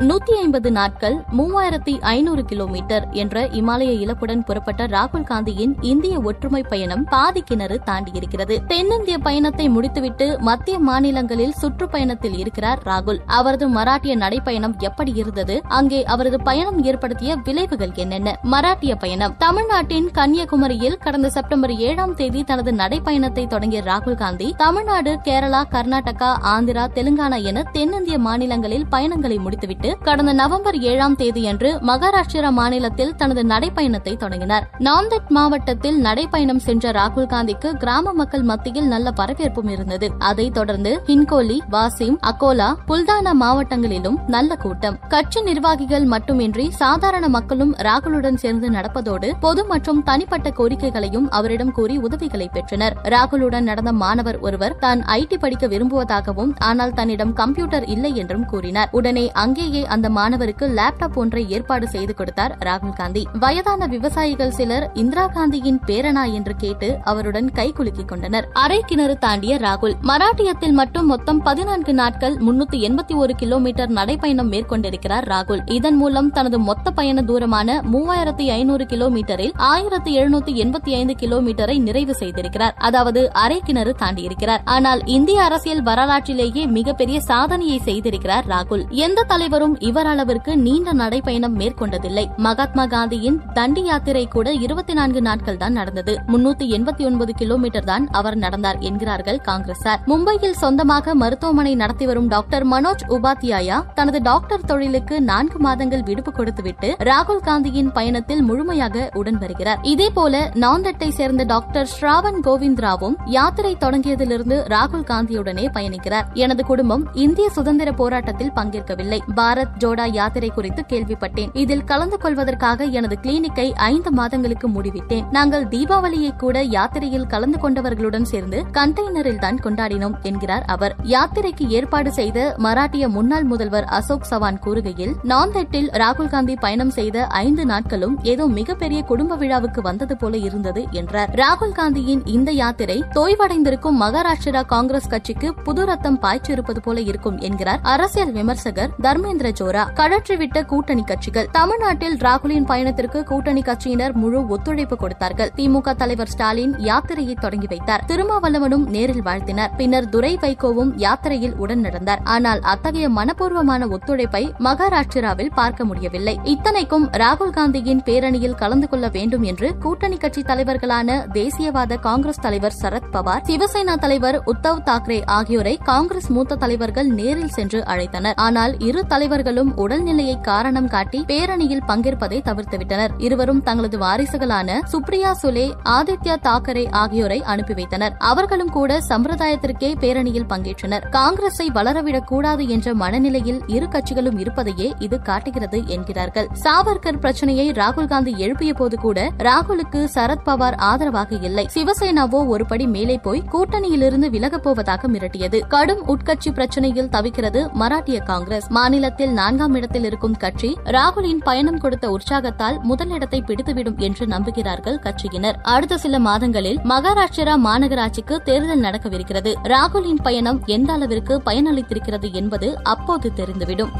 நூத்தி ஐம்பது நாட்கள் மூவாயிரத்தி ஐநூறு கிலோமீட்டர் என்ற இமாலய இழப்புடன் புறப்பட்ட ராகுல் காந்தியின் இந்திய ஒற்றுமை பயணம் பாதி கிணறு தாண்டியிருக்கிறது. தென்னிந்திய பயணத்தை முடித்துவிட்டு மத்திய மாநிலங்களில் சுற்றுப்பயணத்தில் இருக்கிறார் ராகுல். அவரது மராட்டிய நடைப்பயணம் எப்படி இருந்தது? அங்கே அவரது பயணம் ஏற்படுத்திய விளைவுகள் என்னென்ன? மராட்டிய பயணம். தமிழ்நாட்டின் கன்னியாகுமரியில் கடந்த செப்டம்பர் ஏழாம் தேதி தனது நடைப்பயணத்தை தொடங்கிய ராகுல் காந்தி தமிழ்நாடு கேரளா கர்நாடகா ஆந்திரா தெலுங்கானா என தென்னிந்திய மாநிலங்களில் பயணங்களை முடித்துவிட்டு கடந்த நவம்பர் ஏழாம் தேதியன்று மகாராஷ்டிரா மாநிலத்தில் தனது நடைப்பயணத்தை தொடங்கினார். நாந்தட் மாவட்டத்தில் நடைப்பயணம் சென்ற ராகுல் காந்திக்கு கிராம மக்கள் மத்தியில் நல்ல வரவேற்பும் இருந்தது. அதைத் தொடர்ந்து ஹின்கோலி வாசிம் அகோலா புல்தானா மாவட்டங்களிலும் நல்ல கூட்டம். கட்சி நிர்வாகிகள் மட்டுமின்றி சாதாரண மக்களும் ராகுலுடன் சேர்ந்து நடப்பதோடு பொது மற்றும் தனிப்பட்ட கோரிக்கைகளையும் அவரிடம் கூறி உதவிகளை பெற்றனர். ராகுலுடன் நடந்த மாணவர் ஒருவர் தான் ஐடி படிக்க விரும்புவதாகவும் ஆனால் தன்னிடம் கம்ப்யூட்டர் இல்லை என்றும் கூறினார். உடனே அங்கேயே அந்த மாணவருக்கு லேப்டாப் ஒன்றை ஏற்பாடு செய்து கொடுத்தார் ராகுல் காந்தி. வயதான விவசாயிகள் சிலர் இந்திரா காந்தியின் பேரனா என்று கேட்டு அவருடன் கைகுலுக்கிக் கொண்டனர். அரை கிணறு தாண்டிய ராகுல் மராட்டியத்தில் மட்டும் மொத்தம் பதினான்கு நாட்கள் முன்னூத்தி எண்பத்தி ஒரு கிலோமீட்டர் நடைப்பயணம் மேற்கொண்டிருக்கிறார் ராகுல். இதன் மூலம் தனது மொத்த பயண தூரமான மூவாயிரத்தி ஐநூறு கிலோமீட்டரில் ஆயிரத்தி எழுநூத்தி எண்பத்தி ஐந்து கிலோமீட்டரை நிறைவு செய்திருக்கிறார். அதாவது அரை கிணறு தாண்டியிருக்கிறார். ஆனால் இந்திய அரசியல் வரலாற்றிலேயே மிகப்பெரிய சாதனையை செய்திருக்கிறார் ராகுல். எந்த தலைவரும் யாரும் இவர் அளவிற்கு நீண்ட நடைப்பயணம் மேற்கொண்டதில்லை. மகாத்மா காந்தியின் தண்டி யாத்திரை கூட இருபத்தி நான்கு நாட்கள் தான் நடந்தது. முன்னூத்தி எண்பத்தி ஒன்பது கிலோமீட்டர் தான் அவர் நடந்தார் என்கிறார்கள் காங்கிரசார். மும்பையில் சொந்தமாக மருத்துவமனை நடத்தி வரும் டாக்டர் மனோஜ் உபாத்யாயா தனது டாக்டர் தொழிலுக்கு நான்கு மாதங்கள் விடுப்பு கொடுத்துவிட்டு ராகுல் காந்தியின் பயணத்தில் முழுமையாக உடன் வருகிறார். இதேபோல நாந்தட்டை சேர்ந்த டாக்டர் ஸ்ராவன் கோவிந்த்ராவும் யாத்திரை தொடங்கியதிலிருந்து ராகுல் காந்தியுடனே பயணிக்கிறார். எனது குடும்பம் இந்திய சுதந்திர போராட்டத்தில் பங்கேற்கவில்லை. பாரத ஜோடா யாத்திரை குறித்து கேள்விப்பட்டேன். இதில் கலந்து கொள்வதற்காக எனது கிளினிக்கை ஐந்து மாதங்களுக்கு மூடிவிட்டேன். நாங்கள் தீபாவளியை கூட யாத்திரையில் கலந்து கொண்டவர்களுடன் சேர்ந்து கண்டெய்னரில் தான் கொண்டாடினோம் என்கிறார் அவர். யாத்திரைக்கு ஏற்பாடு செய்த மராட்டிய முன்னாள் முதல்வர் அசோக் சவான் கூறுகையில் நாந்தெட்டில் ராகுல் காந்தி பயணம் செய்த ஐந்து நாட்களும் ஏதோ மிகப்பெரிய குடும்ப விழாவுக்கு வந்தது போல இருந்தது என்றார். ராகுல் காந்தியின் இந்த யாத்திரை தோய்வடைந்திருக்கும் மகாராஷ்டிரா காங்கிரஸ் கட்சிக்கு புது ரத்தம் பாய்ச்சிருப்பது போல இருக்கும் என்கிறார் அரசியல் விமர்சகர் தர்மேந்திர ஜோரா கழற்றிவிட்ட கூட்டணி கட்சிகள். தமிழ்நாட்டில் ராகுலின் பயணத்திற்கு கூட்டணி கட்சியினர் முழு ஒத்துழைப்பு கொடுத்தார்கள். திமுக தலைவர் ஸ்டாலின் யாத்திரையை தொடங்கி வைத்தார். திருமாவளவனும் நேரில் வாழ்த்தினர். பின்னர் துரை வைகோவும் யாத்திரையில் உடன் நடந்தார். ஆனால் அத்தகைய மனப்பூர்வமான ஒத்துழைப்பை மகாராஷ்டிராவில் பார்க்க முடியவில்லை. இத்தனைக்கும் ராகுல் காந்தியின் பேரணியில் கலந்து கொள்ள வேண்டும் என்று கூட்டணி கட்சி தலைவர்களான தேசியவாத காங்கிரஸ் தலைவர் சரத் பவார் சிவசேனா தலைவர் உத்தவ் தாக்கரே ஆகியோரை காங்கிரஸ் மூத்த தலைவர்கள் நேரில் சென்று அழைத்தனர். ஆனால் இரு தலைவர் தலைவர்களும் உடல்நிலையை காரணம் காட்டி பேரணியில் பங்கேற்பதை தவிர்த்துவிட்டனர். இருவரும் தங்களது வாரிசுகளான சுப்ரியா சுலே ஆதித்யா தாக்கரே ஆகியோரை அனுப்பி வைத்தனர். அவர்களும் கூட சம்பிரதாயத்திற்கே பேரணியில் பங்கேற்றனர். காங்கிரஸை வளரவிடக் கூடாது என்ற மனநிலையில் இரு கட்சிகளும் இருப்பதையே இது காட்டுகிறது என்கிறார்கள். சாவர்கர் பிரச்சனையை ராகுல் காந்தி எழுப்பிய போது கூட ராகுலுக்கு சரத்பவார் ஆதரவாக இல்லை. சிவசேனாவோ ஒருபடி மேலே போய் கூட்டணியிலிருந்து விலகப் போவதாக மிரட்டியது. கடும் உட்கட்சி பிரச்சனையில் தவிக்கிறது மராட்டிய காங்கிரஸ். மாநிலத்தில் நான்காம் இடத்தில் இருக்கும் கட்சி ராகுலின் பயணம் கொடுத்த உற்சாகத்தால் முதலிடத்தை பிடித்துவிடும் என்று நம்புகிறார்கள் கட்சியினர். அடுத்த சில மாதங்களில் மகாராஷ்டிரா மாநகராட்சிக்கு தேர்தல் நடக்கவிருக்கிறது. ராகுலின் பயணம் எந்த அளவிற்கு பயனளித்திருக்கிறது என்பது அப்போது தெரிந்துவிடும்.